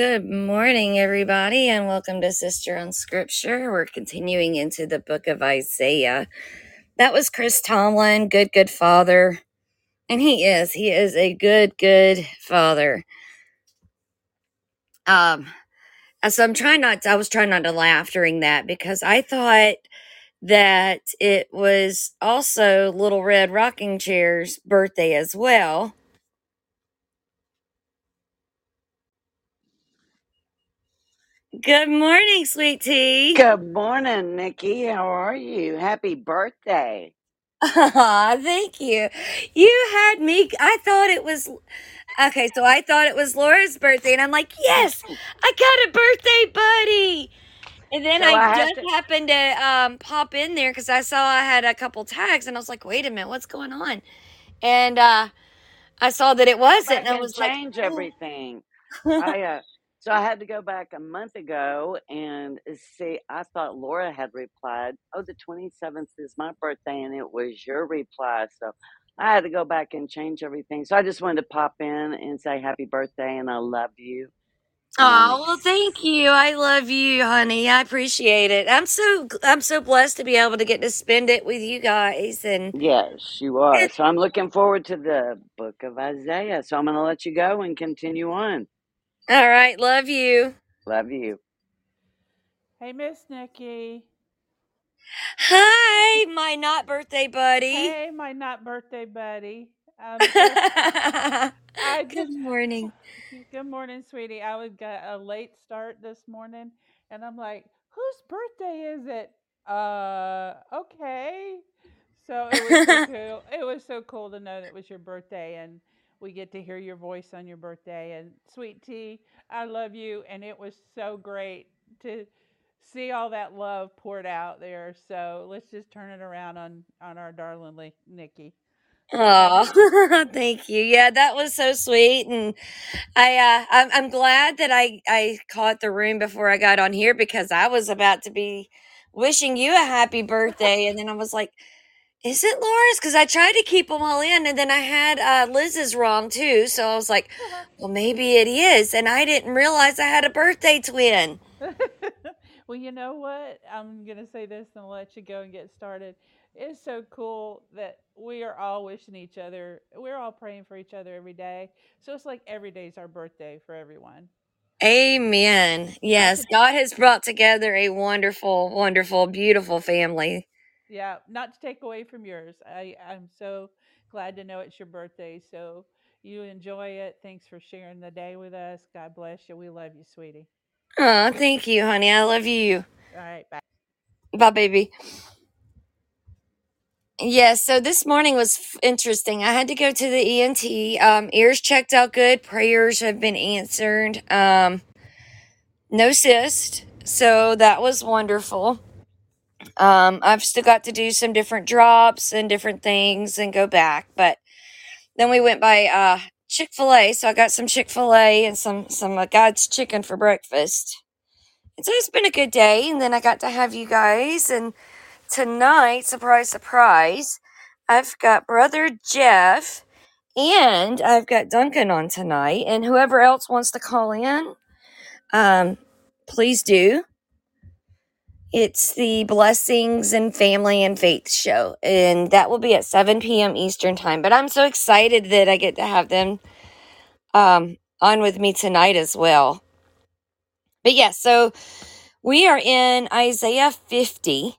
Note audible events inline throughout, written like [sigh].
Good morning, everybody, and welcome to Sister on Scripture. We're continuing into the book of Isaiah. That was Chris Tomlin, good, good father. And he is, he is a good, good father. Um, so I'm trying not to, I was trying not to laugh during that because I thought that it was also Little Red Rocking Chair's birthday as well. Good morning, sweet tea. [laughs] Good morning, Nikki. How are you? Happy birthday. Aw, thank you. You had me. I thought it was okay. So I thought it was Laura's birthday, and I'm like, yes, I got a birthday buddy. And then So I I have just to happened to um, pop in there because I saw I had a couple tags, and I was like, wait a minute, what's going on? And uh, I saw that it wasn't, and back I and was like, change oh. everything. [laughs] I uh so I had to go back a month ago and uh, see I thought Laura had replied, Oh, the twenty seventh is my birthday and it was your reply. So I had to go back and change everything. So I just wanted to pop in and say happy birthday and I love you. Oh, well, thank you. I love you, honey. I appreciate it. I'm so I'm so blessed to be able to get to spend it with you guys and Yes, you are. So I'm looking forward to the book of Isaiah. So I'm going to let you go and continue on. All right, love you. Love you. Hey, Miss Nikki. Hi, my not birthday buddy. Hey, my not birthday buddy. Um, [laughs] so I Good just morning. good morning, sweetie. I was got a late start this morning, and I'm like, whose birthday is it? Uh, okay. So it was so [laughs] cool. It was so cool to know that it was your birthday, and we get to hear your voice on your birthday. And sweet tea, I love you, and it was so great to see all that love poured out there. So let's just turn it around on on our darling Li- Nikki. Oh, [laughs] thank you. Yeah, that was so sweet, and I uh, I'm I'm glad that I I caught the room before I got on here because I was about to be wishing you a happy birthday, and then I was like, "Is it Laura's?" Because I tried to keep them all in, and then I had uh, Liz's wrong too, so I was like, "Well, maybe it is," and I didn't realize I had a birthday twin. [laughs] well, you know what? I'm going to say this and let you go and get started. It's so cool that we are all wishing each other, we're all praying for each other every day. So it's like every day is our birthday for everyone. Amen. Yes, God has brought together a wonderful, wonderful, beautiful family. Yeah, not to take away from yours. I, I'm so glad to know it's your birthday. So you enjoy it. Thanks for sharing the day with us. God bless you. We love you, sweetie. Oh, thank you, honey. I love you. All right, bye. Bye, baby. Yes, so this morning was f- interesting. I had to go to the ENT. Um, ears checked out good. Prayers have been answered. Um, no cyst, so that was wonderful. Um, I've still got to do some different drops and different things and go back, but then we went by uh, Chick Fil A, so I got some Chick Fil A and some some uh, God's chicken for breakfast. And so it's been a good day. And then I got to have you guys, and tonight, surprise, surprise, I've got brother Jeff and I've got Duncan on tonight, and whoever else wants to call in, um, please do. It's the Blessings and Family and Faith show, and that will be at 7 p.m. Eastern time. But I'm so excited that I get to have them um, on with me tonight as well. But yeah, so we are in Isaiah 50,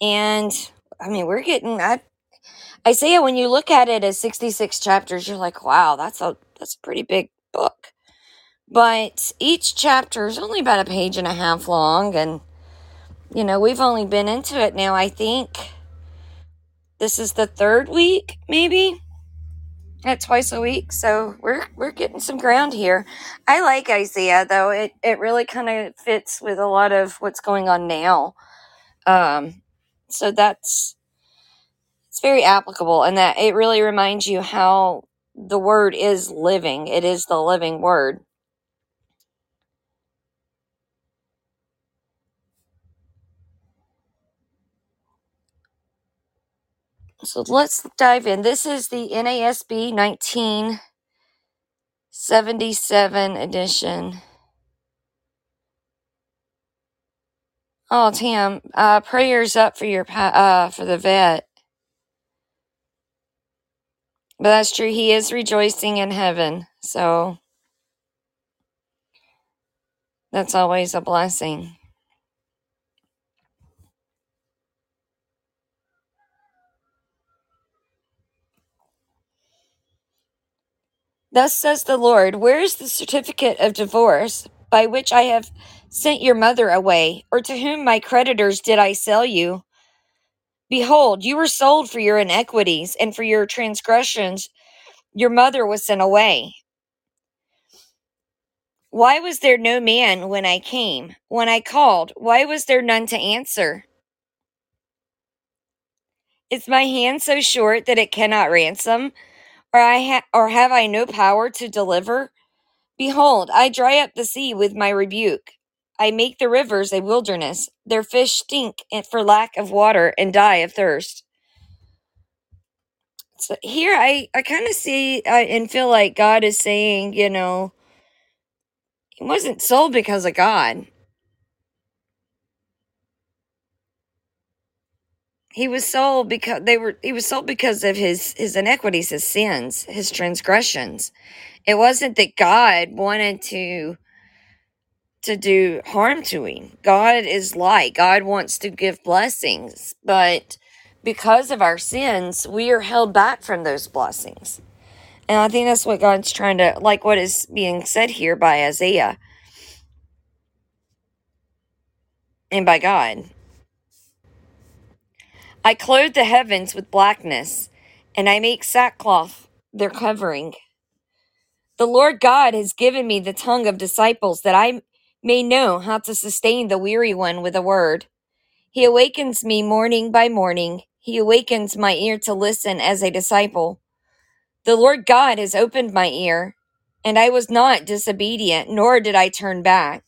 and I mean, we're getting I, Isaiah. When you look at it as 66 chapters, you're like, wow, that's a that's a pretty big book. But each chapter is only about a page and a half long, and you know, we've only been into it now. I think this is the third week, maybe at twice a week. So we're we're getting some ground here. I like Isaiah though; it it really kind of fits with a lot of what's going on now. Um, so that's it's very applicable, and that it really reminds you how the word is living. It is the living word. So let's dive in. This is the NASB 1977 edition. Oh, Tam, uh, prayers up for your uh for the vet. But that's true. He is rejoicing in heaven, so that's always a blessing. Thus says the Lord: Where is the certificate of divorce by which I have sent your mother away? Or to whom my creditors did I sell you? Behold, you were sold for your iniquities, and for your transgressions your mother was sent away. Why was there no man when I came? When I called, why was there none to answer? Is my hand so short that it cannot ransom? Or I ha- or have I no power to deliver? Behold, I dry up the sea with my rebuke. I make the rivers a wilderness. Their fish stink for lack of water and die of thirst. So here I, I kind of see and feel like God is saying, you know, he wasn't sold because of God. He was sold because they were he was sold because of his his iniquities, his sins, his transgressions. It wasn't that God wanted to to do harm to him. God is light. God wants to give blessings, but because of our sins, we are held back from those blessings. And I think that's what God's trying to, like what is being said here by Isaiah and by God. I clothe the heavens with blackness, and I make sackcloth their covering. The Lord God has given me the tongue of disciples that I may know how to sustain the weary one with a word. He awakens me morning by morning. He awakens my ear to listen as a disciple. The Lord God has opened my ear, and I was not disobedient, nor did I turn back.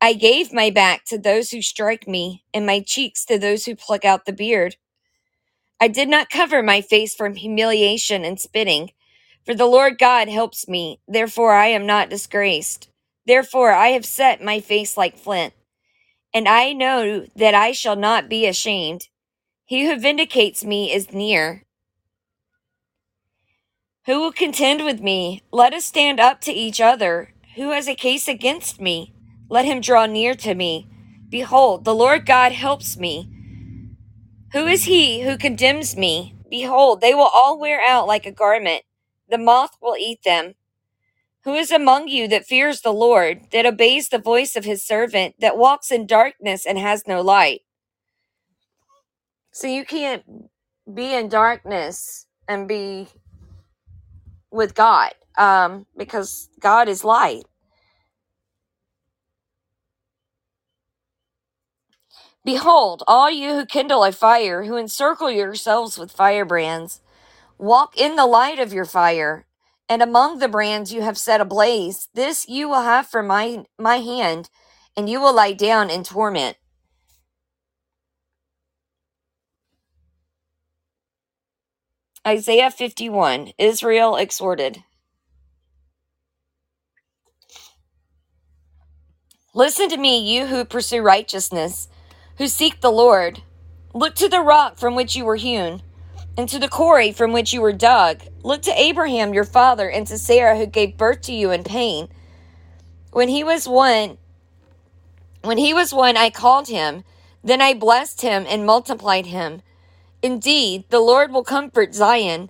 I gave my back to those who strike me, and my cheeks to those who pluck out the beard. I did not cover my face from humiliation and spitting, for the Lord God helps me, therefore I am not disgraced. Therefore I have set my face like flint, and I know that I shall not be ashamed. He who vindicates me is near. Who will contend with me? Let us stand up to each other. Who has a case against me? Let him draw near to me. Behold, the Lord God helps me. Who is he who condemns me? Behold, they will all wear out like a garment. The moth will eat them. Who is among you that fears the Lord, that obeys the voice of his servant, that walks in darkness and has no light? So you can't be in darkness and be with God um, because God is light. Behold, all you who kindle a fire, who encircle yourselves with firebrands, walk in the light of your fire, and among the brands you have set ablaze. This you will have from my, my hand, and you will lie down in torment. Isaiah 51 Israel exhorted. Listen to me, you who pursue righteousness, who seek the Lord. Look to the rock from which you were hewn, and to the quarry from which you were dug. Look to Abraham your father, and to Sarah who gave birth to you in pain. When he was one, when he was one, I called him. Then I blessed him and multiplied him. Indeed, the Lord will comfort Zion.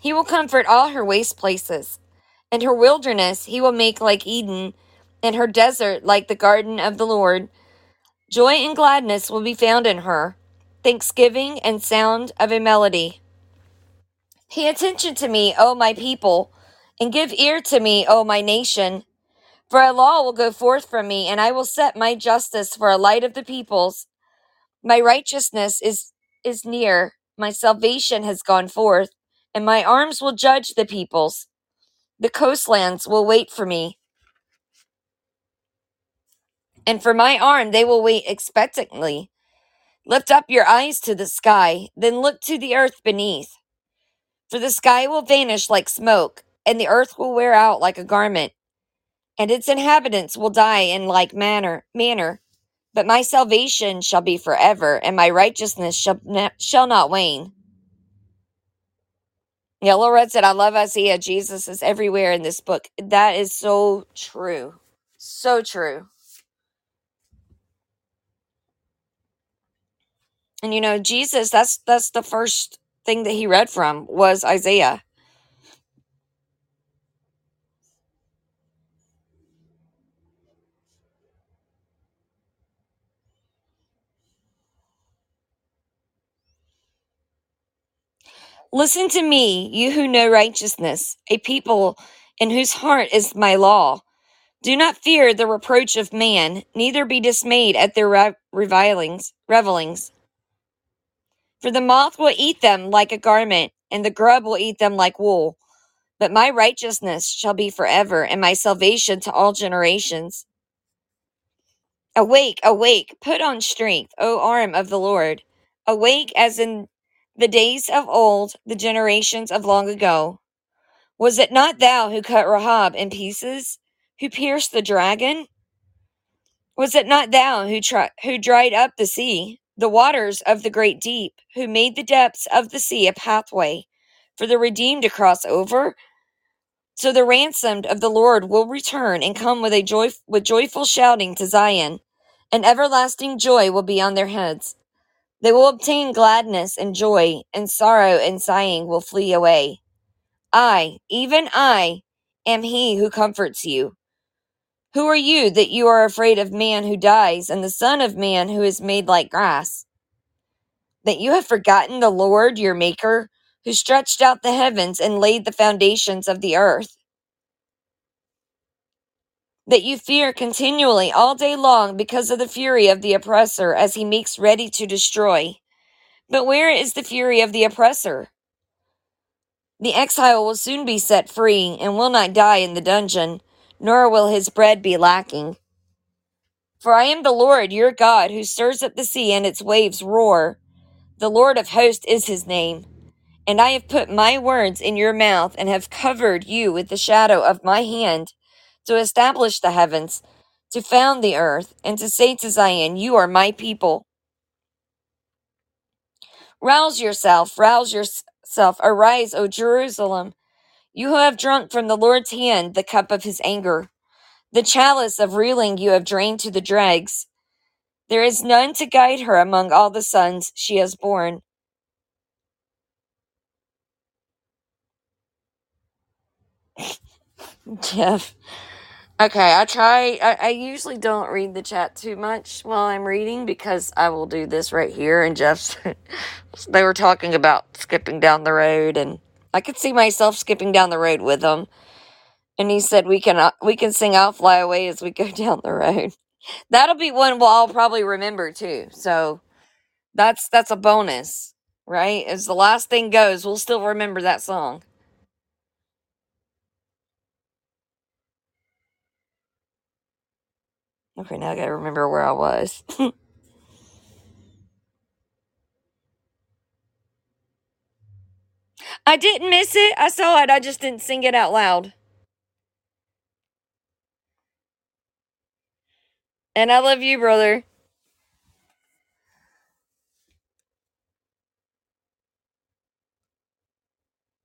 He will comfort all her waste places. And her wilderness he will make like Eden, and her desert like the garden of the Lord. Joy and gladness will be found in her, thanksgiving and sound of a melody. Pay attention to me, O my people, and give ear to me, O my nation. For a law will go forth from me, and I will set my justice for a light of the peoples. My righteousness is, is near, my salvation has gone forth, and my arms will judge the peoples. The coastlands will wait for me, and for my arm they will wait expectantly. Lift up your eyes to the sky, then look to the earth beneath. For the sky will vanish like smoke, and the earth will wear out like a garment, and its inhabitants will die in like manner. manner. But my salvation shall be forever, and my righteousness shall, ne- shall not wane. Yeah, Laura said, I love Isaiah. Jesus is everywhere in this book. That is so true. So true. And you know, Jesus, that's that's the first thing that he read from was Isaiah. Listen to me, you who know righteousness, a people in whose heart is my law. Do not fear the reproach of man, neither be dismayed at their revilings, revelings. For the moth will eat them like a garment, and the grub will eat them like wool. But my righteousness shall be forever, and my salvation to all generations. Awake, awake, put on strength, O arm of the Lord. Awake as in the days of old, the generations of long ago. Was it not thou who cut Rahab in pieces, who pierced the dragon? Was it not thou who, tri- who dried up the sea, the waters of the great deep, who made the depths of the sea a pathway for the redeemed to cross over? So the ransomed of the Lord will return and come with a joy with joyful shouting to Zion, and everlasting joy will be on their heads. They will obtain gladness and joy, and sorrow and sighing will flee away. I, even I, am he who comforts you. Who are you that you are afraid of man who dies, and the Son of Man who is made like grass? That you have forgotten the Lord your Maker, who stretched out the heavens and laid the foundations of the earth? That you fear continually all day long because of the fury of the oppressor as he makes ready to destroy? But where is the fury of the oppressor? The exile will soon be set free and will not die in the dungeon, nor will his bread be lacking. For I am the Lord your God who stirs up the sea and its waves roar. The Lord of hosts is his name. And I have put my words in your mouth and have covered you with the shadow of my hand to establish the heavens, to found the earth, and to say to Zion, You are my people. Rouse yourself, rouse yourself, arise, O Jerusalem, you who have drunk from the Lord's hand the cup of his anger. The chalice of reeling you have drained to the dregs. There is none to guide her among all the sons she has borne. [laughs] Jeff. Okay, I try. I, I usually don't read the chat too much while I'm reading because I will do this right here. And Jeff's, [laughs] they were talking about skipping down the road, and I could see myself skipping down the road with them. And he said we can uh, we can sing "I'll Fly Away" as we go [laughs] down the road. That'll be one we'll all probably remember too. So that's that's a bonus, right? As the last thing goes, we'll still remember that song. Okay, now I gotta remember where I was. [laughs] I didn't miss it. I saw it. I just didn't sing it out loud. And I love you, brother.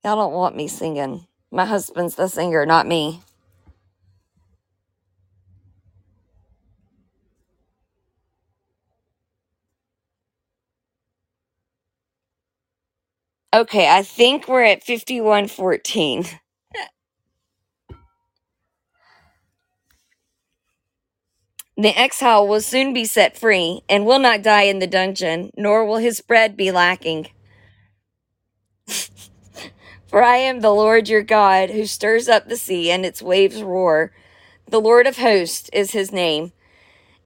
Y'all don't want me singing. My husband's the singer, not me. Okay, I think we're at 5114. [laughs] The exile will soon be set free and will not die in the dungeon, nor will his bread be lacking. [laughs] For I am the Lord your God, who stirs up the sea and its waves roar. The Lord of hosts is his name.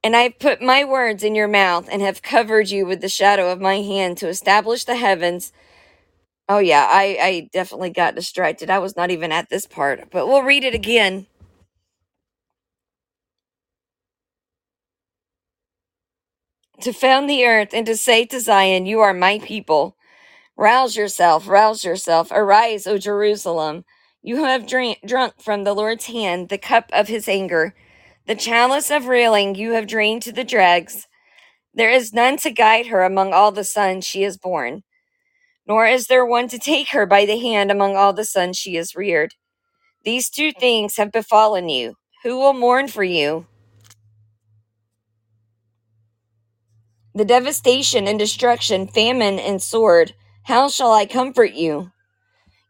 And I have put my words in your mouth and have covered you with the shadow of my hand to establish the heavens. Oh, yeah, I, I definitely got distracted. I was not even at this part, but we'll read it again. To found the earth and to say to Zion, You are my people. Rouse yourself, rouse yourself. Arise, O Jerusalem. You have drink, drunk from the Lord's hand the cup of his anger. The chalice of railing you have drained to the dregs. There is none to guide her among all the sons she has borne, nor is there one to take her by the hand among all the sons she has reared. These two things have befallen you. Who will mourn for you? The devastation and destruction, famine and sword. How shall I comfort you?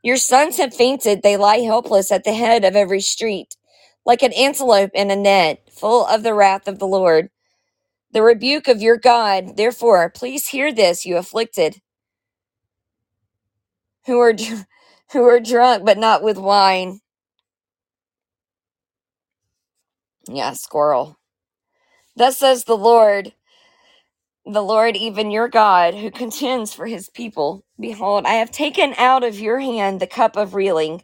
Your sons have fainted, they lie helpless at the head of every street, like an antelope in a net, full of the wrath of the Lord. The rebuke of your God, therefore, please hear this, you afflicted. Who are [laughs] who are drunk but not with wine. Yeah, squirrel. Thus says the Lord, the Lord, even your God, who contends for his people. Behold, I have taken out of your hand the cup of reeling,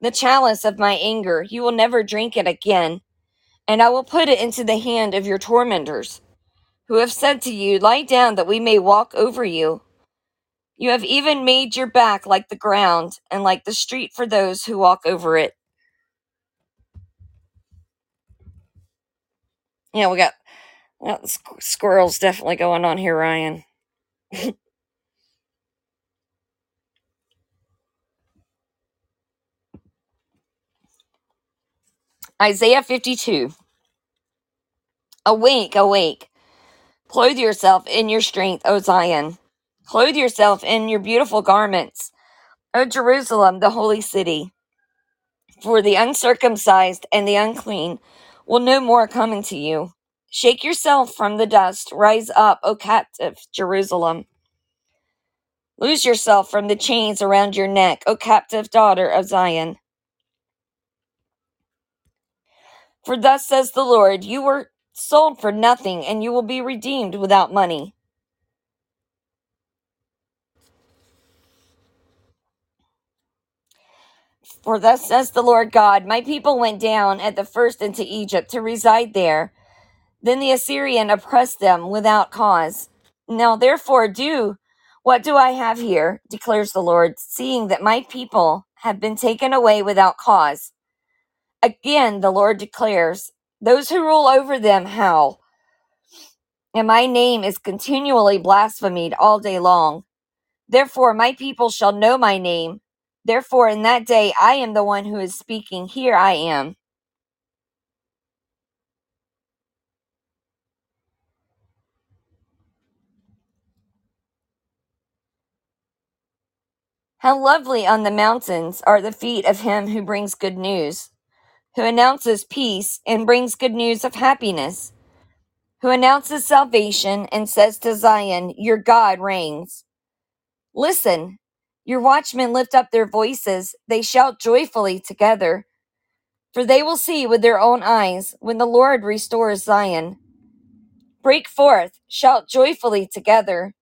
the chalice of my anger. You will never drink it again, and I will put it into the hand of your tormentors, who have said to you, Lie down that we may walk over you. You have even made your back like the ground, and like the street for those who walk over it. Yeah, we got squ- squirrels definitely going on here, Ryan. [laughs] Isaiah 52. Awake, awake. Clothe yourself in your strength, O Zion. Clothe yourself in your beautiful garments, O Jerusalem, the holy city. For the uncircumcised and the unclean will no more come into you. Shake yourself from the dust. Rise up, O captive Jerusalem. Loose yourself from the chains around your neck, O captive daughter of Zion. For thus says the Lord, you were sold for nothing, and you will be redeemed without money. For thus says the Lord God, My people went down at the first into Egypt to reside there. Then the Assyrian oppressed them without cause. Now therefore do what do I have here, declares the Lord, seeing that my people have been taken away without cause. Again the Lord declares, Those who rule over them howl, and my name is continually blasphemed all day long. Therefore, my people shall know my name. Therefore, in that day, I am the one who is speaking. Here I am. How lovely on the mountains are the feet of him who brings good news, who announces peace and brings good news of happiness, who announces salvation and says to Zion, Your God reigns. Listen, your watchmen lift up their voices, they shout joyfully together, for they will see with their own eyes when the Lord restores Zion. Break forth, shout joyfully together,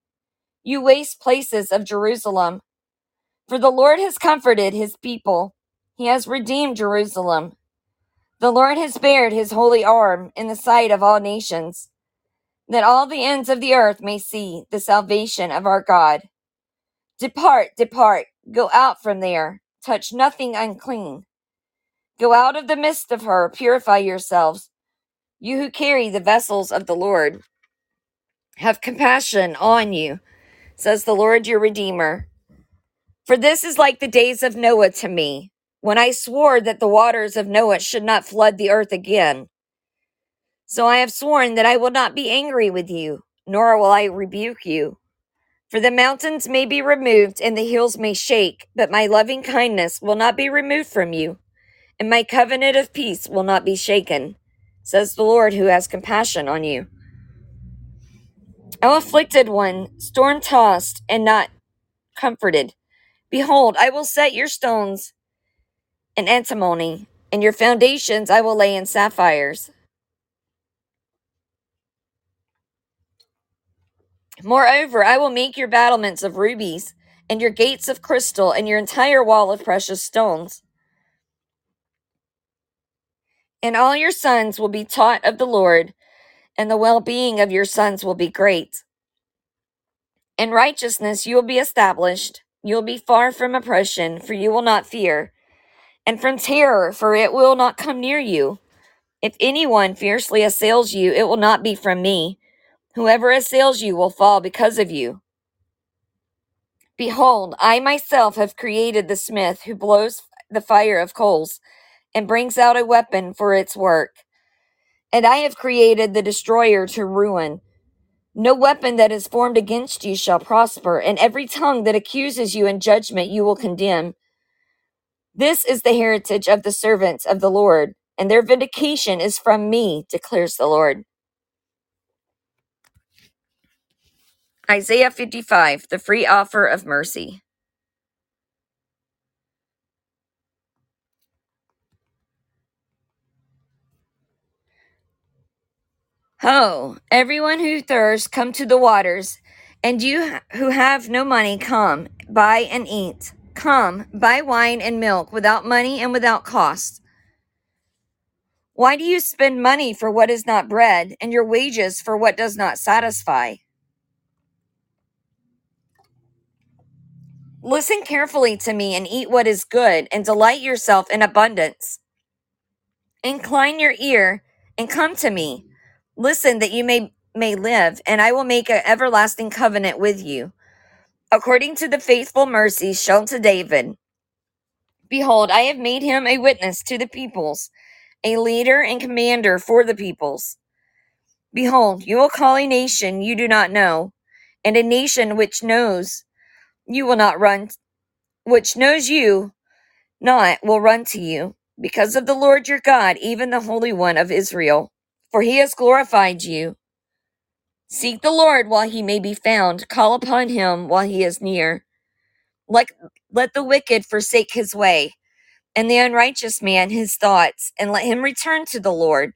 you waste places of Jerusalem. For the Lord has comforted his people, he has redeemed Jerusalem. The Lord has bared his holy arm in the sight of all nations, that all the ends of the earth may see the salvation of our God. Depart, depart, go out from there, touch nothing unclean. Go out of the midst of her, purify yourselves, you who carry the vessels of the Lord. Have compassion on you, says the Lord your Redeemer. For this is like the days of Noah to me, when I swore that the waters of Noah should not flood the earth again. So I have sworn that I will not be angry with you, nor will I rebuke you. For the mountains may be removed and the hills may shake, but my loving kindness will not be removed from you, and my covenant of peace will not be shaken, says the Lord who has compassion on you. O afflicted one, storm tossed and not comforted, behold, I will set your stones in antimony, and your foundations I will lay in sapphires. Moreover, I will make your battlements of rubies, and your gates of crystal, and your entire wall of precious stones. And all your sons will be taught of the Lord, and the well being of your sons will be great. In righteousness you will be established. You will be far from oppression, for you will not fear, and from terror, for it will not come near you. If anyone fiercely assails you, it will not be from me. Whoever assails you will fall because of you. Behold, I myself have created the smith who blows the fire of coals and brings out a weapon for its work. And I have created the destroyer to ruin. No weapon that is formed against you shall prosper, and every tongue that accuses you in judgment you will condemn. This is the heritage of the servants of the Lord, and their vindication is from me, declares the Lord. Isaiah 55, the free offer of mercy. Ho, everyone who thirsts, come to the waters, and you who have no money, come, buy and eat. Come, buy wine and milk without money and without cost. Why do you spend money for what is not bread, and your wages for what does not satisfy? Listen carefully to me and eat what is good, and delight yourself in abundance. Incline your ear and come to me. Listen that you may, may live, and I will make an everlasting covenant with you. According to the faithful mercies shown to David, behold, I have made him a witness to the peoples, a leader and commander for the peoples. Behold, you will call a nation you do not know, and a nation which knows you will not run, which knows you not will run to you, because of the Lord your God, even the Holy One of Israel. For he has glorified you. Seek the Lord while he may be found, call upon him while he is near. Like, let the wicked forsake his way, and the unrighteous man his thoughts, and let him return to the Lord,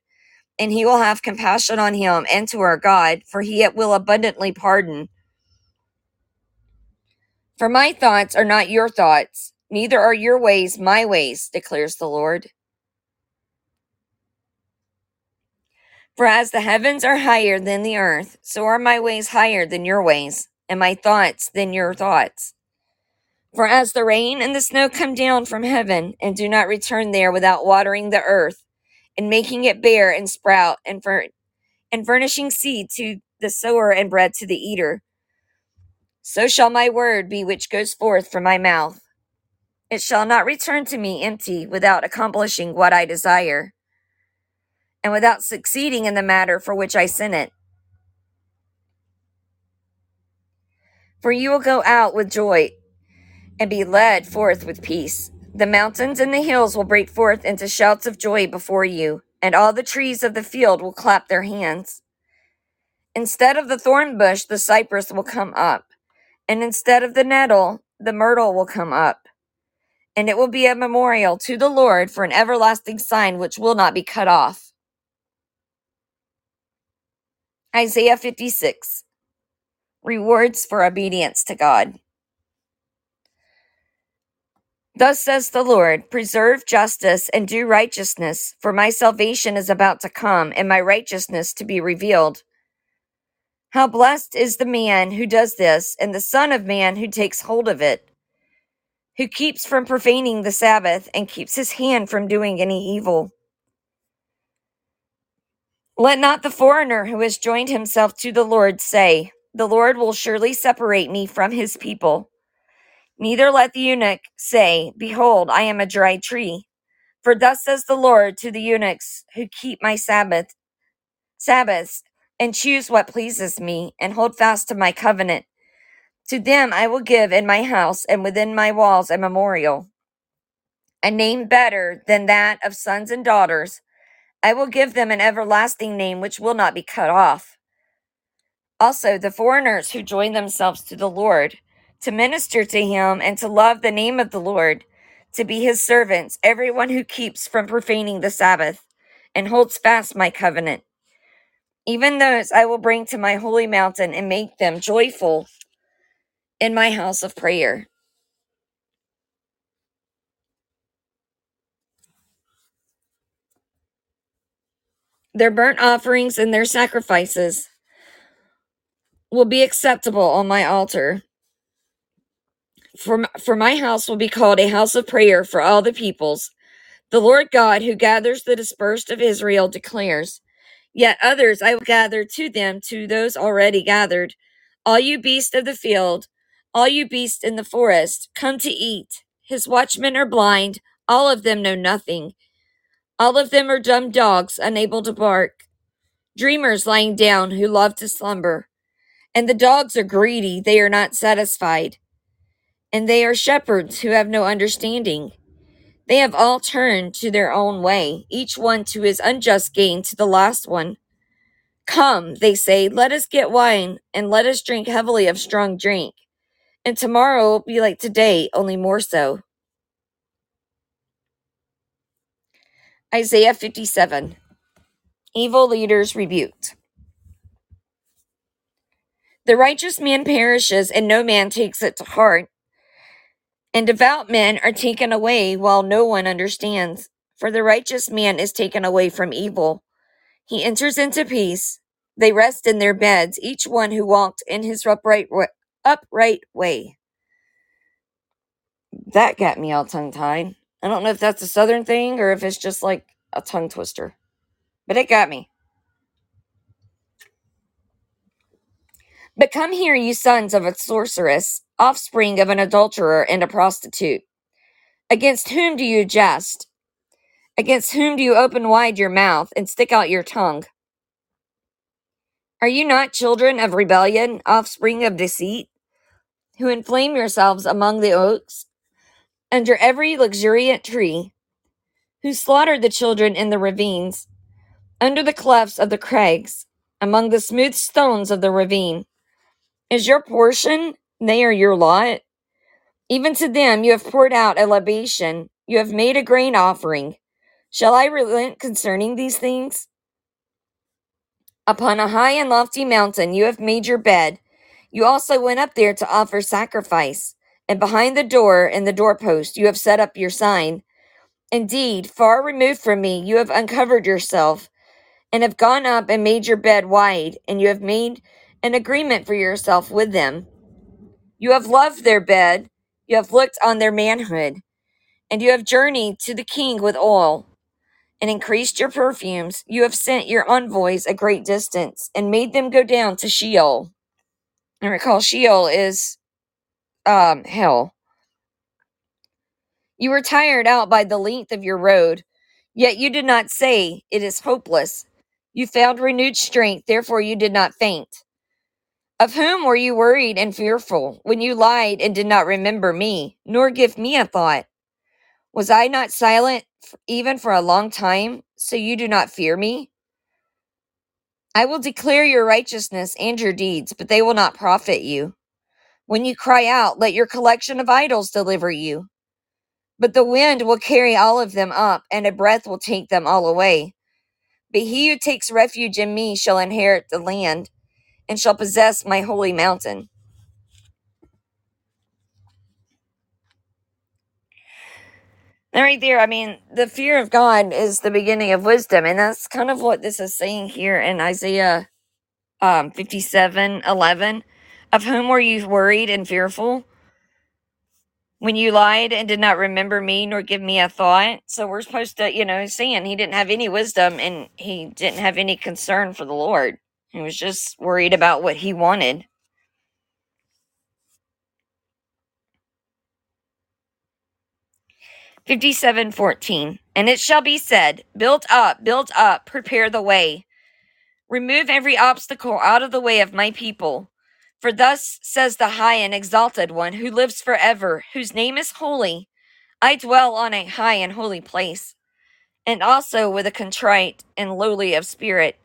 and he will have compassion on him and to our God, for he will abundantly pardon. For my thoughts are not your thoughts, neither are your ways my ways, declares the Lord. For as the heavens are higher than the earth, so are my ways higher than your ways, and my thoughts than your thoughts. For as the rain and the snow come down from heaven, and do not return there without watering the earth, and making it bear and sprout, and, fur- and furnishing seed to the sower and bread to the eater, so shall my word be which goes forth from my mouth. It shall not return to me empty without accomplishing what I desire, and without succeeding in the matter for which I sent it. For you will go out with joy and be led forth with peace. The mountains and the hills will break forth into shouts of joy before you, and all the trees of the field will clap their hands. Instead of the thorn bush, the cypress will come up, and instead of the nettle, the myrtle will come up. And it will be a memorial to the Lord for an everlasting sign which will not be cut off. Isaiah 56 Rewards for obedience to God. Thus says the Lord Preserve justice and do righteousness, for my salvation is about to come, and my righteousness to be revealed. How blessed is the man who does this, and the Son of Man who takes hold of it, who keeps from profaning the Sabbath, and keeps his hand from doing any evil. Let not the foreigner who has joined himself to the Lord say, The Lord will surely separate me from his people. Neither let the eunuch say, Behold, I am a dry tree. For thus says the Lord to the eunuchs who keep my Sabbath, Sabbaths, and choose what pleases me, and hold fast to my covenant. To them I will give in my house and within my walls a memorial, a name better than that of sons and daughters. I will give them an everlasting name which will not be cut off. Also, the foreigners who join themselves to the Lord, to minister to him and to love the name of the Lord, to be his servants, everyone who keeps from profaning the Sabbath and holds fast my covenant. Even those I will bring to my holy mountain and make them joyful in my house of prayer. Their burnt offerings and their sacrifices will be acceptable on my altar. For, for my house will be called a house of prayer for all the peoples. The Lord God, who gathers the dispersed of Israel, declares, Yet others I will gather to them, to those already gathered. All you beasts of the field, all you beasts in the forest, come to eat. His watchmen are blind, all of them know nothing. All of them are dumb dogs, unable to bark. Dreamers lying down who love to slumber. And the dogs are greedy, they are not satisfied. And they are shepherds who have no understanding. They have all turned to their own way, each one to his unjust gain to the last one. Come, they say, let us get wine, and let us drink heavily of strong drink. And tomorrow will be like today, only more so. Isaiah 57 Evil leaders rebuked. The righteous man perishes, and no man takes it to heart. And devout men are taken away while no one understands. For the righteous man is taken away from evil. He enters into peace. They rest in their beds, each one who walked in his upright, upright way. That got me all tongue tied. I don't know if that's a southern thing or if it's just like a tongue twister, but it got me. But come here, you sons of a sorceress, offspring of an adulterer and a prostitute. Against whom do you jest? Against whom do you open wide your mouth and stick out your tongue? Are you not children of rebellion, offspring of deceit, who inflame yourselves among the oaks, under every luxuriant tree, who slaughtered the children in the ravines, under the clefts of the crags, among the smooth stones of the ravine? Is your portion, they are your lot? Even to them you have poured out a libation, you have made a grain offering. Shall I relent concerning these things? Upon a high and lofty mountain you have made your bed. You also went up there to offer sacrifice. And behind the door and the doorpost you have set up your sign. Indeed, far removed from me, you have uncovered yourself, and have gone up and made your bed wide, and you have made an agreement for yourself with them. You have loved their bed, you have looked on their manhood, and you have journeyed to the king with oil and increased your perfumes. You have sent your envoys a great distance and made them go down to Sheol. And recall, Sheol is um, hell. You were tired out by the length of your road, yet you did not say, It is hopeless. You found renewed strength, therefore you did not faint. Of whom were you worried and fearful when you lied and did not remember me, nor give me a thought? Was I not silent even for a long time, so you do not fear me? I will declare your righteousness and your deeds, but they will not profit you. When you cry out, let your collection of idols deliver you. But the wind will carry all of them up, and a breath will take them all away. But he who takes refuge in me shall inherit the land, and shall possess my holy mountain. And right there, I mean, the fear of God is the beginning of wisdom, and that's kind of what this is saying here in Isaiah um, 57 11. Of whom were you worried and fearful? when you lied and did not remember me nor give me a thought. So we're supposed to, you know, saying he didn't have any wisdom and he didn't have any concern for the Lord. He was just worried about what he wanted. Fifty-seven fourteen, And it shall be said, Build up, build up, prepare the way. Remove every obstacle out of the way of my people. For thus says the high and exalted one who lives forever, whose name is holy. I dwell on a high and holy place and also with a contrite and lowly of spirit,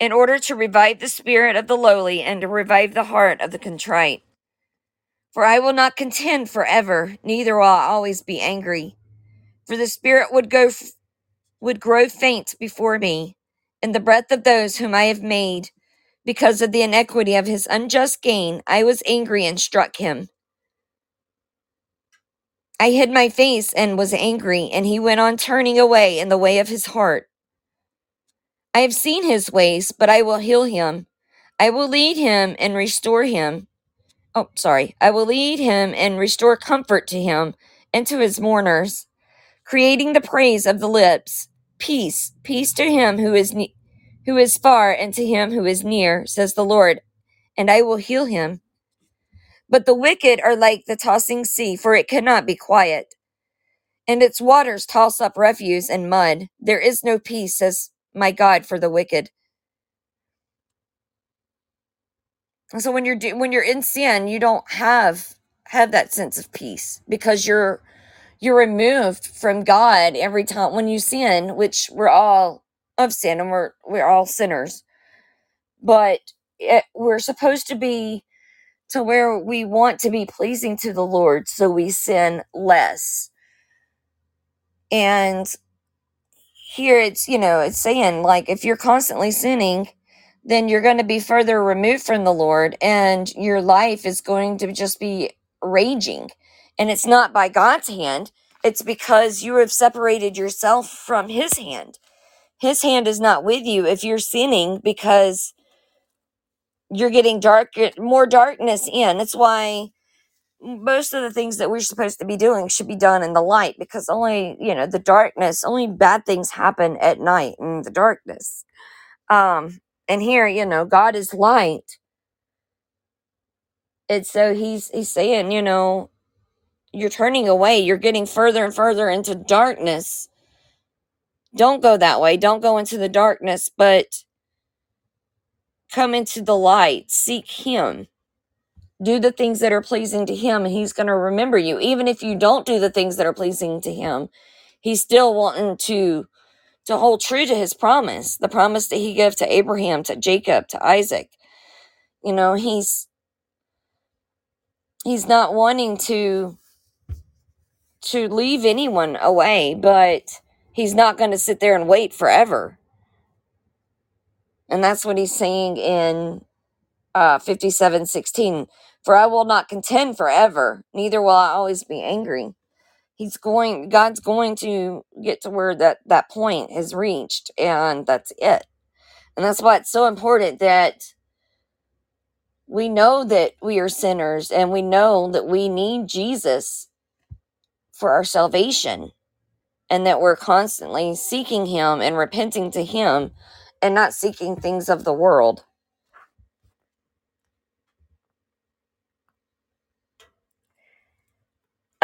in order to revive the spirit of the lowly and to revive the heart of the contrite. For I will not contend forever, neither will I always be angry. For the spirit would go would grow faint before me, and the breath of those whom I have made, because of the iniquity of his unjust gain, I was angry and struck him. I hid my face and was angry, and he went on turning away in the way of his heart. I have seen his ways, but I will heal him. I will lead him and restore him. Oh, sorry. I will lead him and restore comfort to him and to his mourners, creating the praise of the lips. Peace, peace to him who is ne- who is far and to him who is near, says the Lord, and I will heal him. But the wicked are like the tossing sea, for it cannot be quiet, and its waters toss up refuse and mud. There is no peace, says my God, for the wicked. So when you're do, when you're in sin, you don't have have that sense of peace because you're you're removed from God every time when you sin, which we're all of sin and we're we're all sinners. But it, we're supposed to be to where we want to be pleasing to the Lord, so we sin less. And here it's you know it's saying like if you're constantly sinning, then you're going to be further removed from the Lord and your life is going to just be raging. And it's not by God's hand, it's because you have separated yourself from His hand. His hand is not with you if you're sinning because you're getting dark, more darkness in. It's why most of the things that we're supposed to be doing should be done in the light because only, you know, the darkness, only bad things happen at night in the darkness. Um, and here, you know, God is light. And so he's he's saying, you know, you're turning away, you're getting further and further into darkness. Don't go that way. Don't go into the darkness, but come into the light. Seek him. Do the things that are pleasing to him, and he's going to remember you. Even if you don't do the things that are pleasing to him, he's still wanting to to hold true to his promise, the promise that he gave to Abraham, to Jacob, to Isaac. You know, he's he's not wanting to to leave anyone away, but he's not going to sit there and wait forever. And that's what he's saying in uh 57:16, for I will not contend forever, neither will I always be angry. He's going God's going to get to where that that point is reached and that's it. And that's why it's so important that we know that we are sinners and we know that we need Jesus for our salvation and that we're constantly seeking him and repenting to him and not seeking things of the world.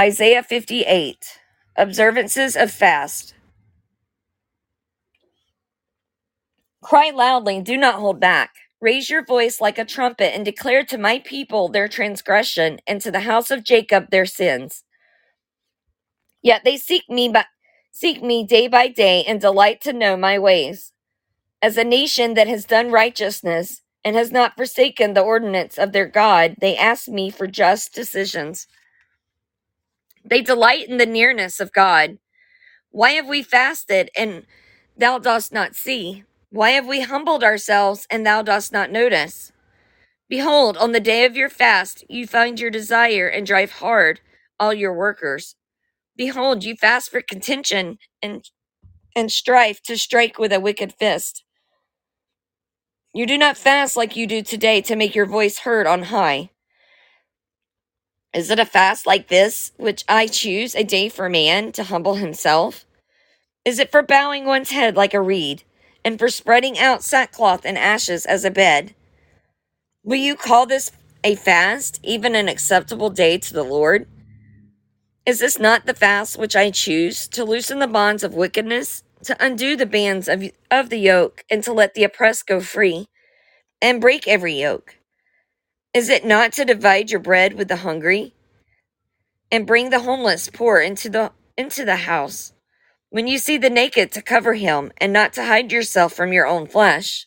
Isaiah 58 Observances of Fast. Cry loudly, do not hold back. Raise your voice like a trumpet and declare to my people their transgression and to the house of Jacob their sins. Yet they seek me by, seek me day by day and delight to know my ways. As a nation that has done righteousness and has not forsaken the ordinance of their God, they ask me for just decisions. They delight in the nearness of God. Why have we fasted and thou dost not see? Why have we humbled ourselves and thou dost not notice? Behold, on the day of your fast, you find your desire and drive hard all your workers. Behold, you fast for contention and, and strife to strike with a wicked fist. You do not fast like you do today to make your voice heard on high. Is it a fast like this, which I choose, a day for man to humble himself? Is it for bowing one's head like a reed, and for spreading out sackcloth and ashes as a bed? Will you call this a fast, even an acceptable day to the Lord? Is this not the fast which I choose, to loosen the bonds of wickedness, to undo the bands of, of the yoke, and to let the oppressed go free, and break every yoke? Is it not to divide your bread with the hungry, and bring the homeless poor into the into the house? When you see the naked, to cover him, and not to hide yourself from your own flesh.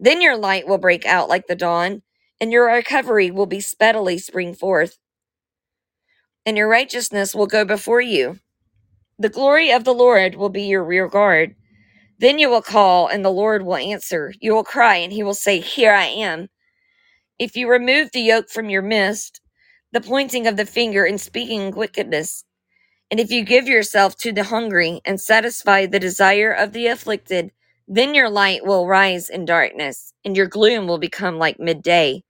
Then your light will break out like the dawn, and your recovery will be speedily spring forth, and your righteousness will go before you. The glory of the Lord will be your rear guard. Then you will call, and the Lord will answer. You will cry, and he will say, Here I am. If you remove the yoke from your midst, the pointing of the finger and speaking wickedness, and if you give yourself to the hungry and satisfy the desire of the afflicted, then your light will rise in darkness, and your gloom will become like midday.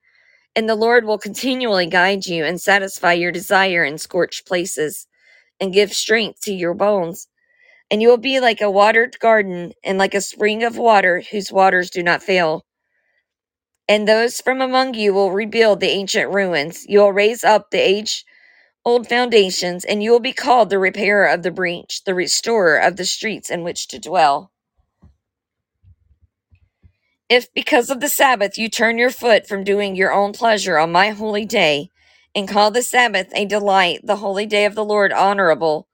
And the Lord will continually guide you and satisfy your desire in scorched places, and give strength to your bones. And you will be like a watered garden, and like a spring of water whose waters do not fail. And those from among you will rebuild the ancient ruins. You will raise up the age old foundations, and you will be called the repairer of the breach, the restorer of the streets in which to dwell. If because of the Sabbath you turn your foot from doing your own pleasure on my holy day, and call the Sabbath a delight, the holy day of the Lord honorable,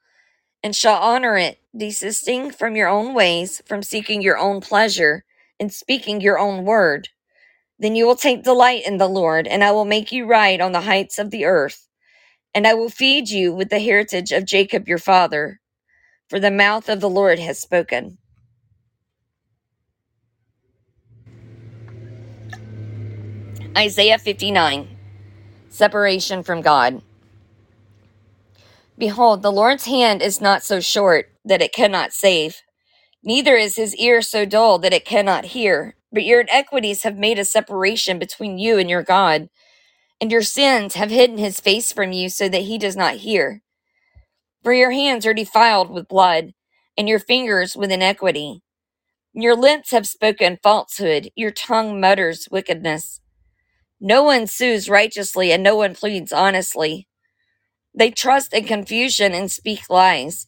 and shall honor it, desisting from your own ways, from seeking your own pleasure, and speaking your own word, then you will take delight in the Lord, and I will make you ride on the heights of the earth, and I will feed you with the heritage of Jacob your father, for the mouth of the Lord has spoken. Isaiah 59 Separation from God. Behold, the Lord's hand is not so short that it cannot save, neither is his ear so dull that it cannot hear. But your iniquities have made a separation between you and your God, and your sins have hidden his face from you so that he does not hear. For your hands are defiled with blood, and your fingers with iniquity. Your lips have spoken falsehood, your tongue mutters wickedness. No one sues righteously, and no one pleads honestly. They trust in confusion and speak lies.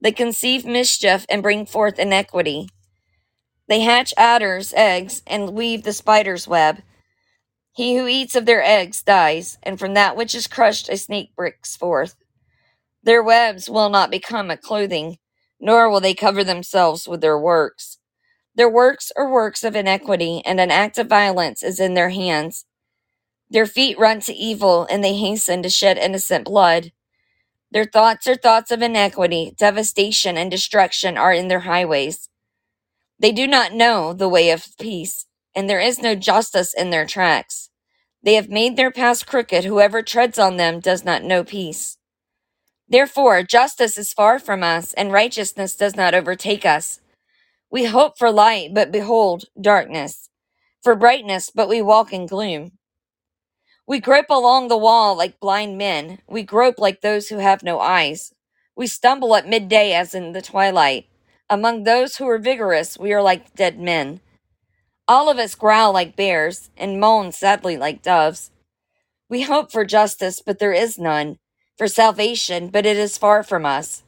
They conceive mischief and bring forth iniquity. They hatch adders' eggs and weave the spider's web. He who eats of their eggs dies, and from that which is crushed a snake breaks forth. Their webs will not become a clothing, nor will they cover themselves with their works. Their works are works of iniquity, and an act of violence is in their hands. Their feet run to evil, and they hasten to shed innocent blood. Their thoughts are thoughts of iniquity, devastation and destruction are in their highways. They do not know the way of peace, and there is no justice in their tracks. They have made their paths crooked. Whoever treads on them does not know peace. Therefore, justice is far from us, and righteousness does not overtake us. We hope for light, but behold, darkness. For brightness, but we walk in gloom. We grope along the wall like blind men. We grope like those who have no eyes. We stumble at midday as in the twilight. Among those who are vigorous, we are like dead men. All of us growl like bears and moan sadly like doves. We hope for justice, but there is none, for salvation, but it is far from us.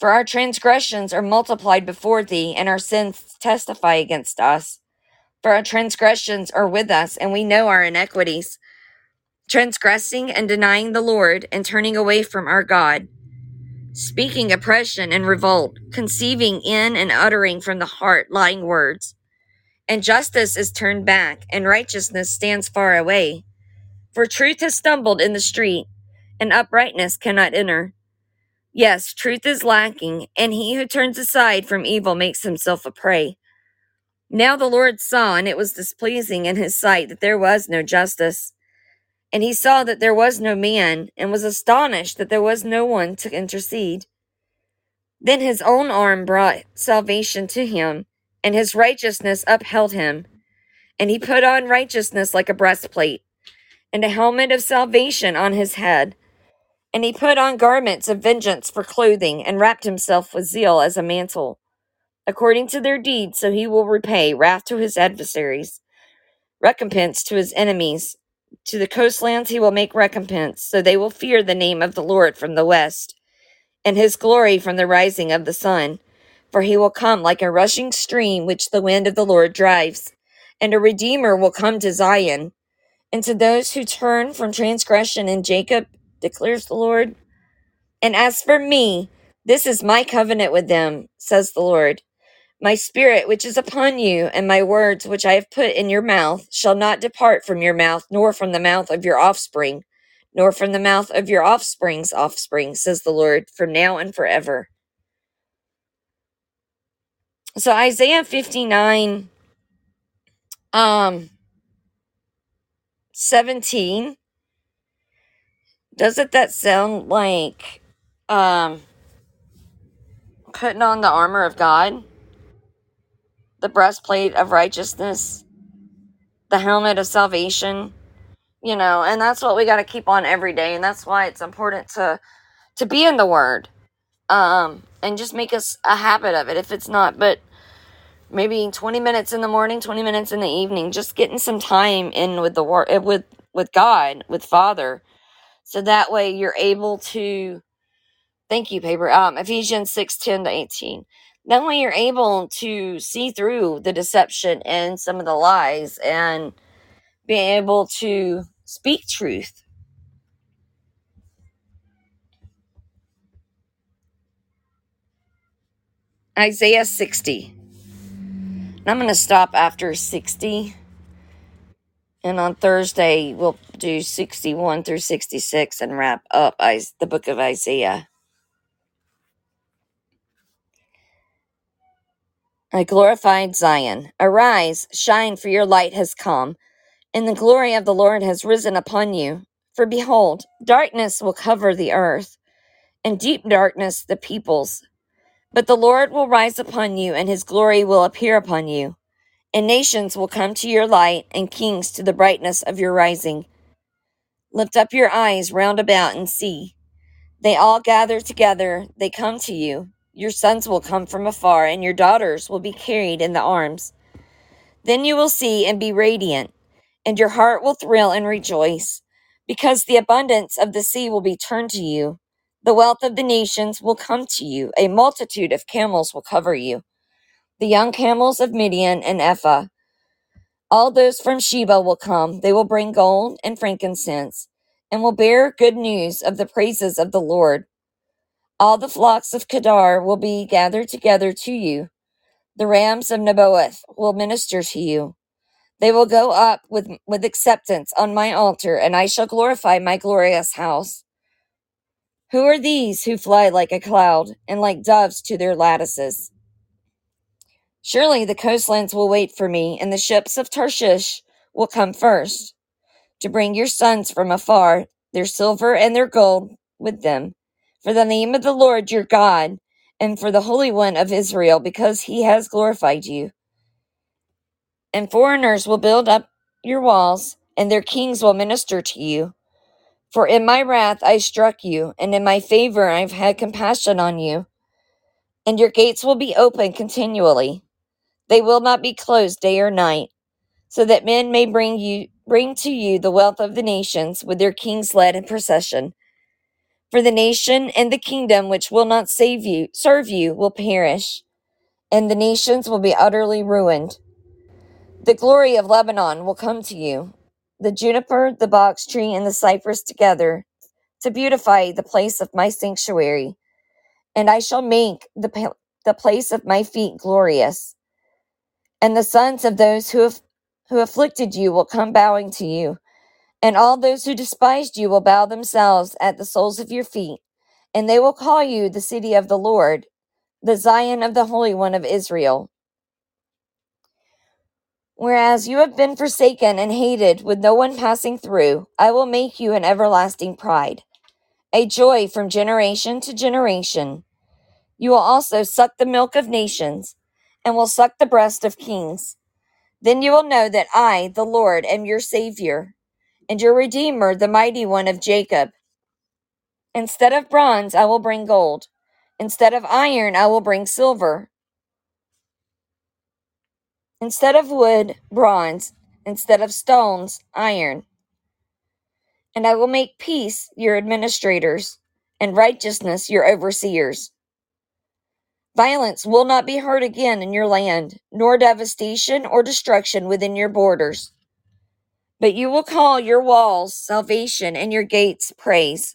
For our transgressions are multiplied before thee, and our sins testify against us. For our transgressions are with us, and we know our iniquities, transgressing and denying the Lord, and turning away from our God, speaking oppression and revolt, conceiving in and uttering from the heart lying words. And justice is turned back, and righteousness stands far away. For truth has stumbled in the street, and uprightness cannot enter. Yes, truth is lacking, and he who turns aside from evil makes himself a prey. Now the Lord saw, and it was displeasing in his sight that there was no justice. And he saw that there was no man, and was astonished that there was no one to intercede. Then his own arm brought salvation to him, and his righteousness upheld him. And he put on righteousness like a breastplate, and a helmet of salvation on his head. And he put on garments of vengeance for clothing, and wrapped himself with zeal as a mantle. According to their deeds, so he will repay wrath to his adversaries, recompense to his enemies. To the coastlands he will make recompense, so they will fear the name of the Lord from the west, and his glory from the rising of the sun. For he will come like a rushing stream which the wind of the Lord drives. And a Redeemer will come to Zion, and to those who turn from transgression in Jacob, declares the Lord. And as for me, this is my covenant with them, says the Lord. My spirit which is upon you, and my words which I have put in your mouth, shall not depart from your mouth, nor from the mouth of your offspring, nor from the mouth of your offspring's offspring, says the Lord, from now and forever. So Isaiah 59, um, 17, doesn't that sound like um putting on the armor of God, the breastplate of righteousness, the helmet of salvation? You know, and that's what we got to keep on every day, and that's why it's important to to be in the Word, um, and just make us a habit of it. If it's not, but maybe 20 minutes in the morning 20 minutes in the evening just getting some time in with the word with with god with father so that way you're able to thank you paper um ephesians 6 10 to 18 that way you're able to see through the deception and some of the lies and be able to speak truth. Isaiah 60 and i'm going to stop after 60 and on thursday we'll do 61 through 66 and wrap up the book of isaiah I glorified Zion. Arise, shine, for your light has come, and the glory of the Lord has risen upon you. For behold, darkness will cover the earth, and deep darkness the peoples. But the Lord will rise upon you, and his glory will appear upon you. And nations will come to your light, and kings to the brightness of your rising. Lift up your eyes round about and see. They all gather together, they come to you. Your sons will come from afar, and your daughters will be carried in the arms. Then you will see and be radiant, and your heart will thrill and rejoice, because the abundance of the sea will be turned to you. The wealth of the nations will come to you. A multitude of camels will cover you. The young camels of Midian and Ephah. All those from Sheba will come. They will bring gold and frankincense, and will bear good news of the praises of the Lord. All the flocks of Kedar will be gathered together to you. The rams of Nebaioth will minister to you. They will go up with, with acceptance on my altar, and I shall glorify my glorious house. Who are these who fly like a cloud, and like doves to their lattices? Surely the coastlands will wait for me, and the ships of Tarshish will come first, to bring your sons from afar, their silver and their gold with them, for the name of the Lord your God, and for the Holy One of Israel, because he has glorified you. And foreigners will build up your walls, and their kings will minister to you. For in my wrath I struck you, and in my favor I have had compassion on you. And your gates will be open continually; they will not be closed day or night, so that men may bring you bring to you the wealth of the nations, with their kings led in procession. For the nation and the kingdom which will not save you serve you will perish, and the nations will be utterly ruined. The glory of Lebanon will come to you, the juniper, the box tree, and the cypress together, to beautify the place of my sanctuary, and I shall make the, the place of my feet glorious. And the sons of those who have who afflicted you will come bowing to you, and all those who despised you will bow themselves at the soles of your feet, and they will call you the city of the Lord, the Zion of the Holy One of Israel. Whereas you have been forsaken and hated, with no one passing through, I will make you an everlasting pride, a joy from generation to generation. You will also suck the milk of nations, and will suck the breast of kings. Then you will know that I, the Lord, am your Savior, and your Redeemer, the mighty one of Jacob. Instead of bronze, I will bring gold. Instead of iron, I will bring silver. Instead of wood, bronze. Instead of stones, iron. And I will make peace your administrators, and righteousness your overseers. Violence will not be heard again in your land, nor devastation or destruction within your borders. But you will call your walls salvation and your gates praise.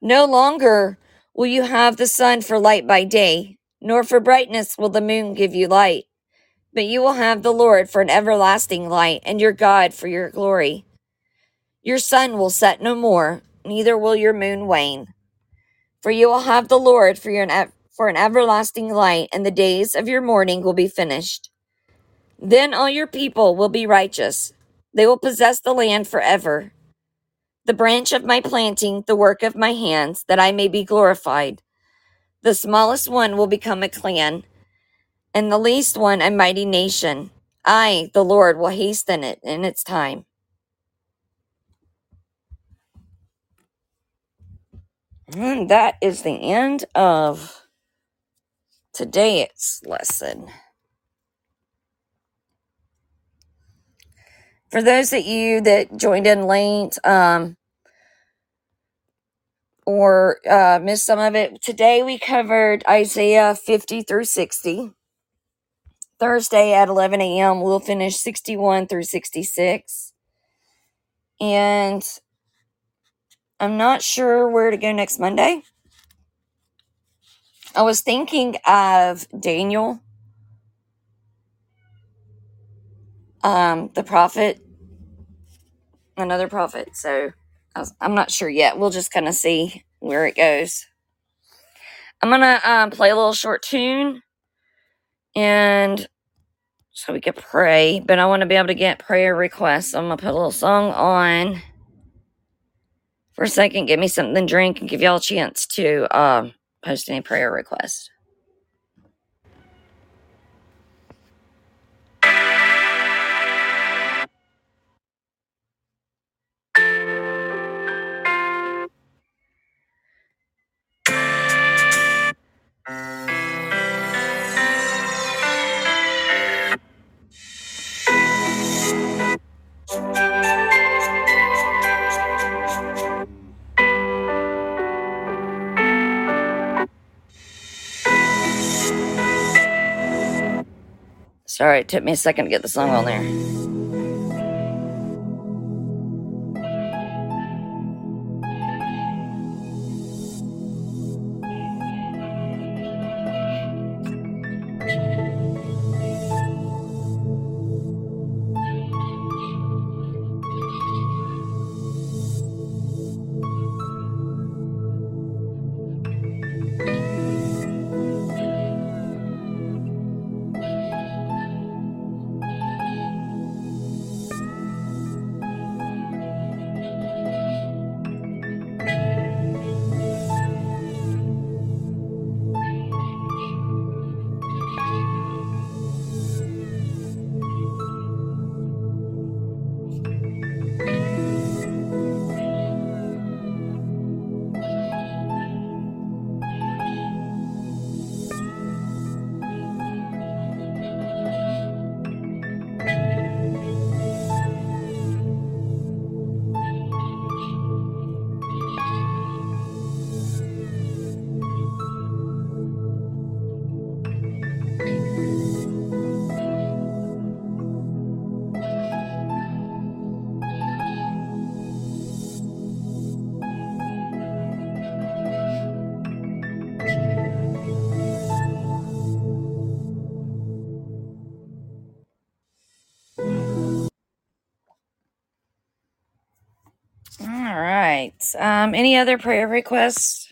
No longer will you have the sun for light by day, nor for brightness will the moon give you light. But you will have the Lord for an everlasting light, and your God for your glory. Your sun will set no more, neither will your moon wane. For you will have the Lord for, your, for an everlasting light, and the days of your mourning will be finished. Then all your people will be righteous. They will possess the land forever. The branch of my planting, the work of my hands, that I may be glorified. The smallest one will become a clan, and the least one a mighty nation. I, the Lord, will hasten it in its time. And that is the end of today's lesson. For those of you that joined in late um, or uh, missed some of it, today we covered Isaiah 50 through 60. Thursday at 11 a.m., we'll finish 61 through 66. And I'm not sure where to go next Monday. I was thinking of Daniel, um, the prophet, another prophet. So I'm not sure yet. We'll just kind of see where it goes. I'm gonna um, play a little short tune and so we could pray. But I want to be able to get prayer requests. So I'm gonna put a little song on for a second, give me something to drink, and give y'all a chance to um, post any prayer requests. Sorry, it took me a second to get the song on there. Um, any other prayer requests?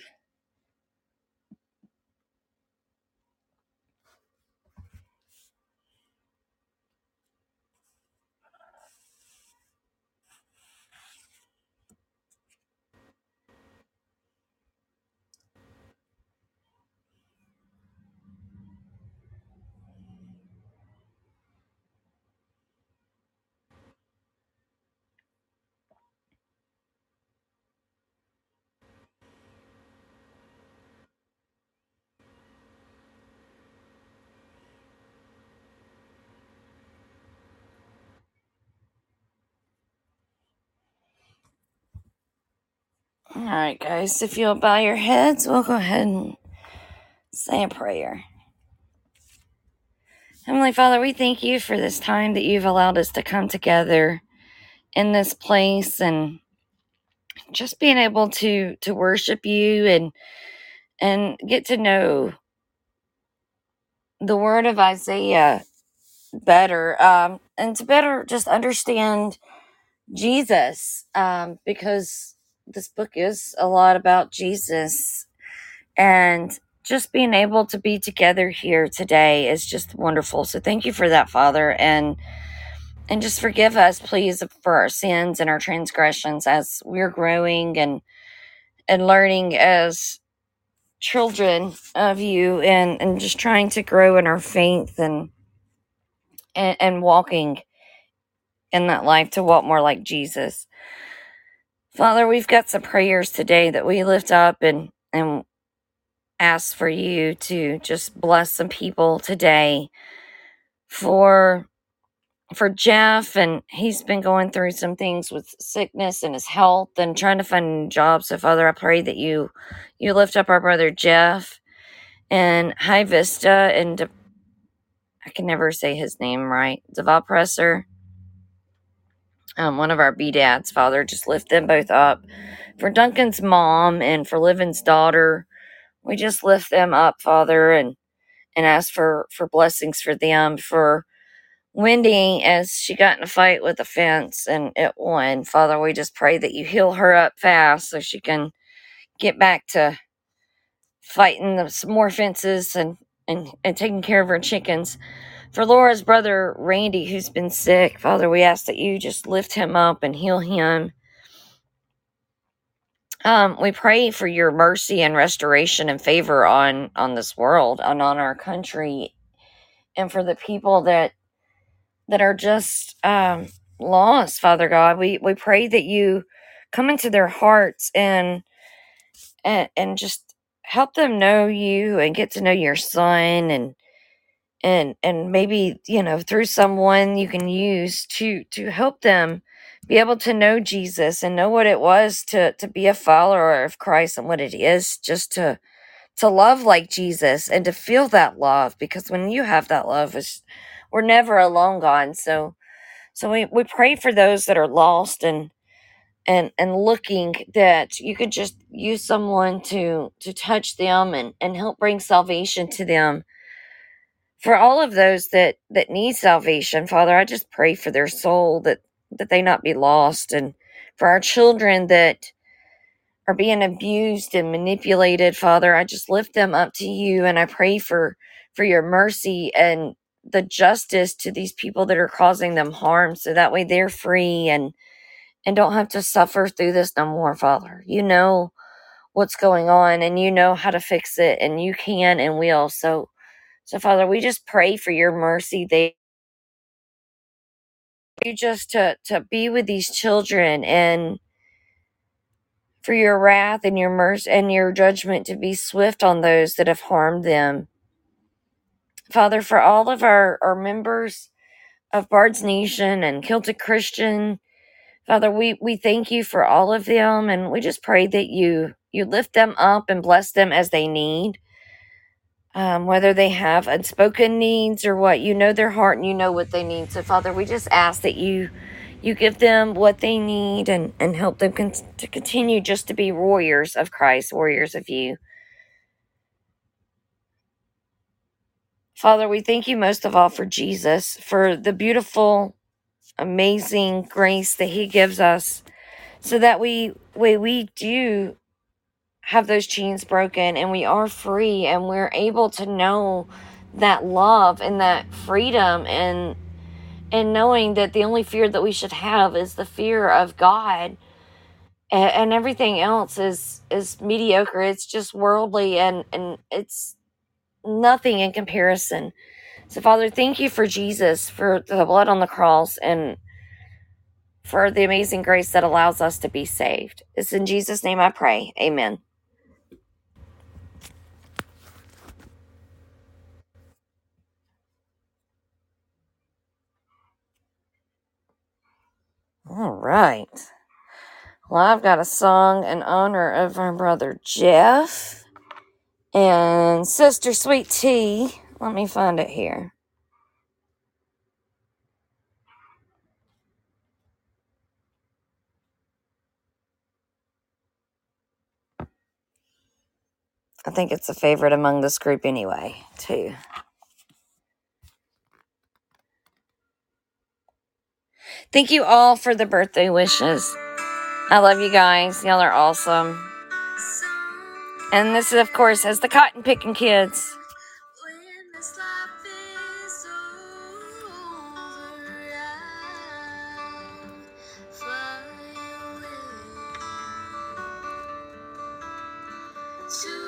All right, guys. If you'll bow your heads, we'll go ahead and say a prayer. Heavenly Father, we thank you for this time that you've allowed us to come together in this place and just being able to to worship you and and get to know the word of Isaiah better um, and to better just understand Jesus um, because this book is a lot about Jesus and just being able to be together here today is just wonderful. So thank you for that, Father, and and just forgive us, please, for our sins and our transgressions as we're growing and and learning as children of you and and just trying to grow in our faith and and, and walking in that life to walk more like Jesus. Father, we've got some prayers today that we lift up and and ask for you to just bless some people today for for Jeff and he's been going through some things with sickness and his health and trying to find a new job. So Father, I pray that you you lift up our brother Jeff and High Vista and I can never say his name right. Devapresser, um, one of our B dads, Father, just lift them both up. For Duncan's mom and for Livin's daughter, we just lift them up, Father, and and ask for for blessings for them. For Wendy, as she got in a fight with a fence and it won, Father, we just pray that you heal her up fast so she can get back to fighting the, some more fences and, and and taking care of her chickens. For Laura's brother Randy, who's been sick, Father, we ask that you just lift him up and heal him. Um, we pray for your mercy and restoration and favor on on this world and on our country, and for the people that that are just um, lost, Father God. We we pray that you come into their hearts and and and just help them know you and get to know your son and and and maybe you know through someone you can use to to help them be able to know Jesus and know what it was to to be a follower of Christ and what it is just to to love like Jesus and to feel that love because when you have that love it's, we're never alone God. So so we, we pray for those that are lost and and and looking that you could just use someone to to touch them and and help bring salvation to them for all of those that that need salvation father i just pray for their soul that that they not be lost and for our children that are being abused and manipulated father i just lift them up to you and i pray for for your mercy and the justice to these people that are causing them harm so that way they're free and and don't have to suffer through this no more father. You know what's going on and you know how to fix it and you can and will. So so father we just pray for your mercy there. you just to to be with these children and for your wrath and your mercy and your judgment to be swift on those that have harmed them father for all of our our members of bard's nation and celtic christian father we we thank you for all of them and we just pray that you you lift them up and bless them as they need um, whether they have unspoken needs or what you know their heart and you know what they need. So father we just ask that you you give them what they need and and help them con- to continue just to be warriors of christ warriors of you. Father we thank you most of all for jesus for the beautiful amazing grace that he gives us so that we we, we do have those chains broken and we are free and we're able to know that love and that freedom and and knowing that the only fear that we should have is the fear of God and, and everything else is is mediocre. It's just worldly and and it's nothing in comparison. So father thank you for Jesus for the blood on the cross and for the amazing grace that allows us to be saved. It's in Jesus name I pray. Amen all right Well, I've got a song in honor of my brother Jeff and sister Sweet Tea. Let me find it here. I think it's a favorite among this group anyway, too. Thank you all for the birthday wishes. I love you guys. Y'all are awesome. And this, of course, has the cotton picking kids. When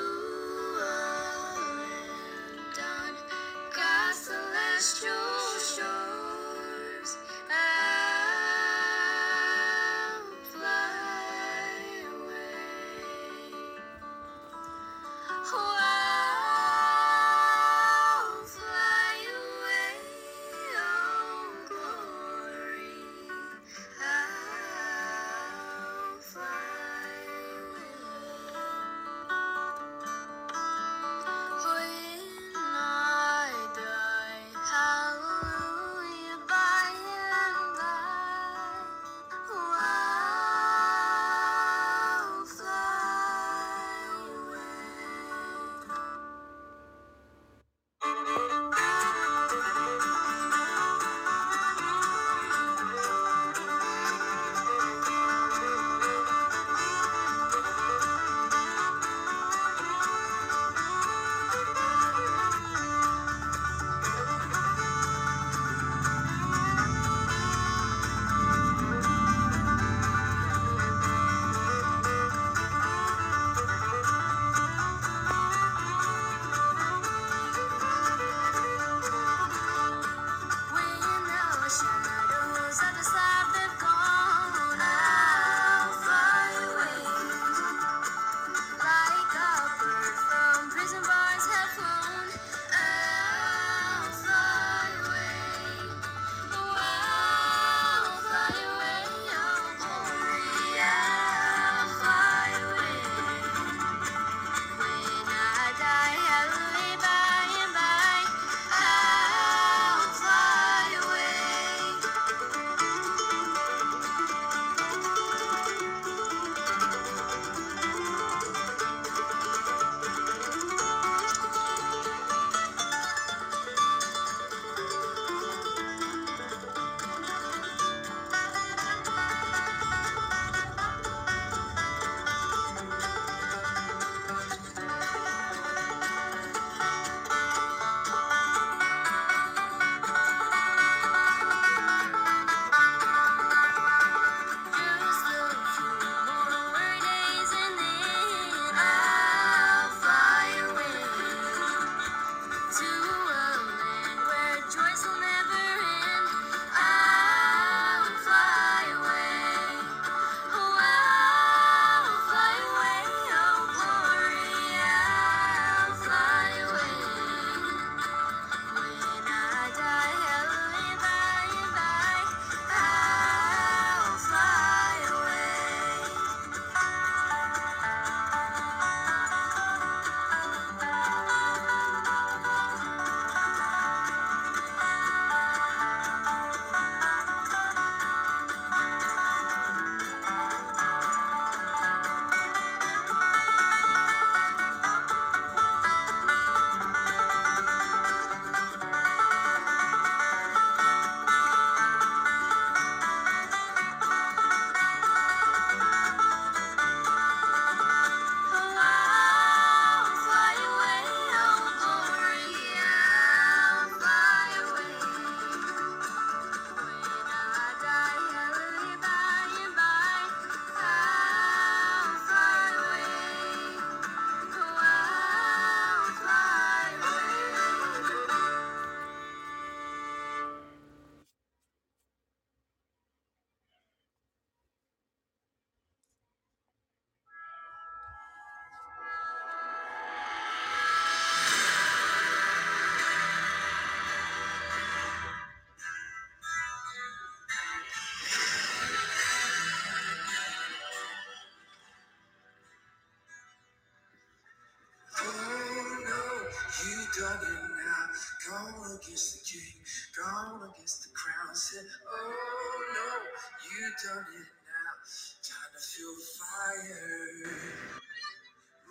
done it now. Time to feel fire.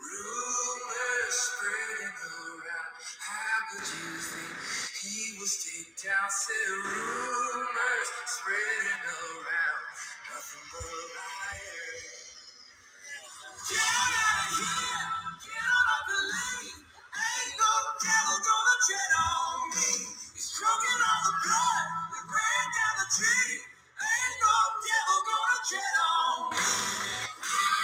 Rumors spreading around. How could you think he was taken down? Said rumors spreading around. Nothing but a liar. Get out of here. Get out of the lane. Ain't no devil gonna tread on me. He's drunken on the blood. We ran down the tree no devil gonna tread on.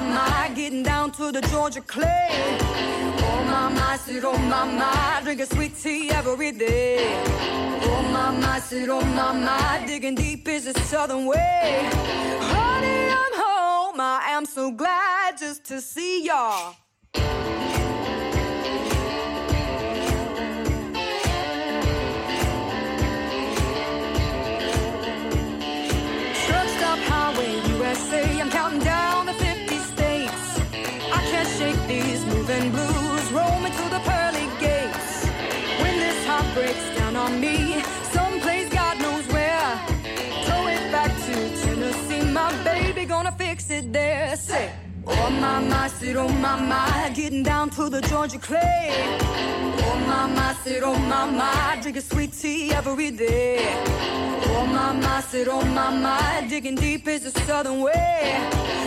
my, my, getting down to the Georgia clay. Oh my, my, sit on my, my, drinking sweet tea every day. Oh my, my, sit on my, my, digging deep is the southern way. Honey, I'm home, I am so glad just to see y'all. My, sit on my, getting down to the Georgia clay. Oh my, sit on my, drinking sweet tea every day. Oh my, sit on my, digging deep is the southern way.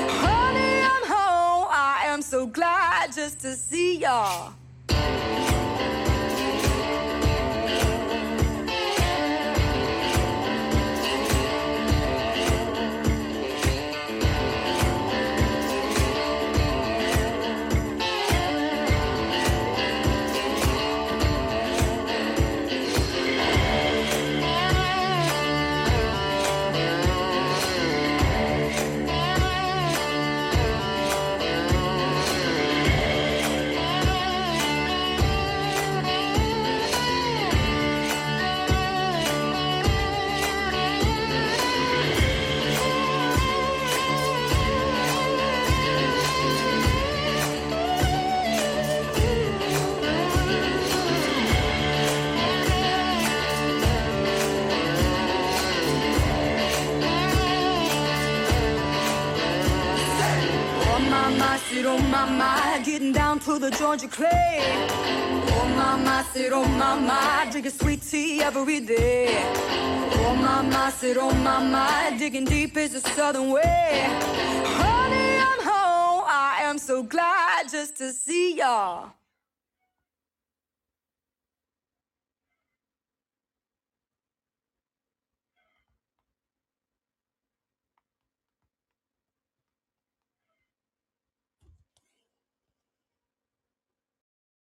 Honey, I'm home. I am so glad just to see y'all. Georgia clay. Oh my, sit on my, my, drinking sweet tea every day. Oh my, sit on my, my, digging deep is the southern way. Honey, I'm home. I am so glad just to see y'all.